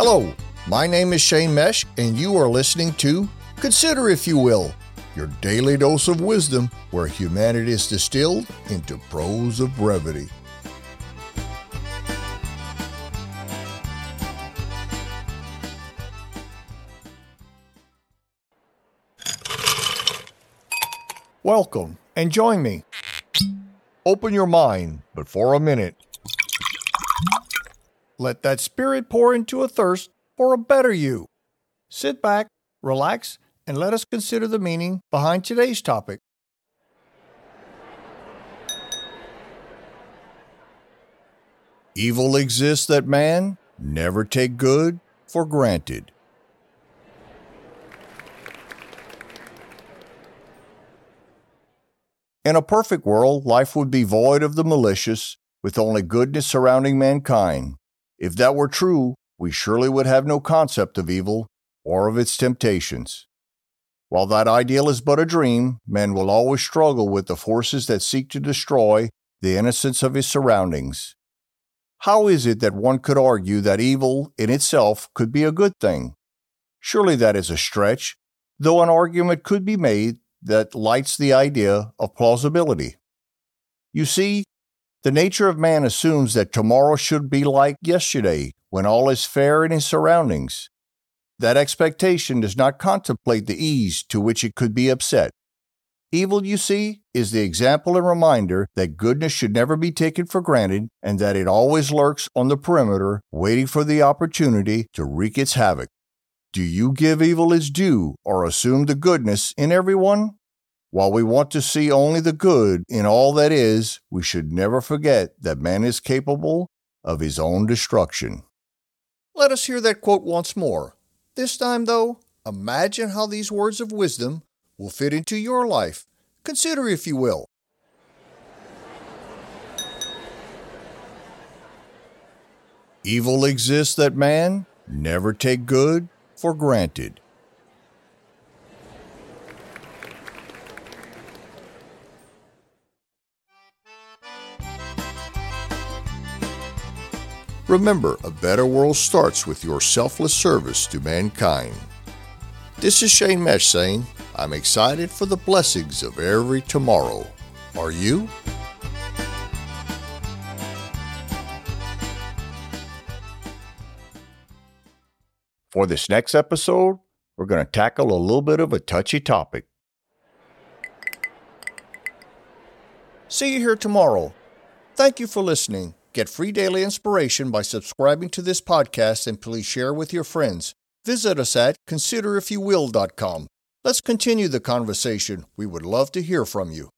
Hello, my name is Shane Mesh, and you are listening to Consider If You Will, your daily dose of wisdom where humanity is distilled into prose of brevity. Welcome and join me. Open your mind, but for a minute. Let that spirit pour into a thirst for a better you. Sit back, relax, and let us consider the meaning behind today's topic. Evil exists that man never take good for granted. In a perfect world, life would be void of the malicious, with only goodness surrounding mankind. If that were true, we surely would have no concept of evil or of its temptations. While that ideal is but a dream, man will always struggle with the forces that seek to destroy the innocence of his surroundings. How is it that one could argue that evil in itself could be a good thing? Surely that is a stretch, though an argument could be made that lights the idea of plausibility. You see, the nature of man assumes that tomorrow should be like yesterday, when all is fair in his surroundings. That expectation does not contemplate the ease to which it could be upset. Evil, you see, is the example and reminder that goodness should never be taken for granted and that it always lurks on the perimeter, waiting for the opportunity to wreak its havoc. Do you give evil its due or assume the goodness in everyone? While we want to see only the good in all that is, we should never forget that man is capable of his own destruction. Let us hear that quote once more. This time, though, imagine how these words of wisdom will fit into your life. Consider, if you will. Evil exists that man never take good for granted. Remember, a better world starts with your selfless service to mankind. This is Shane Mesh saying, I'm excited for the blessings of every tomorrow. Are you? For this next episode, we're going to tackle a little bit of a touchy topic. See you here tomorrow. Thank you for listening. Get free daily inspiration by subscribing to this podcast and please share with your friends. Visit us at considerifyouwill.com. Let's continue the conversation. We would love to hear from you.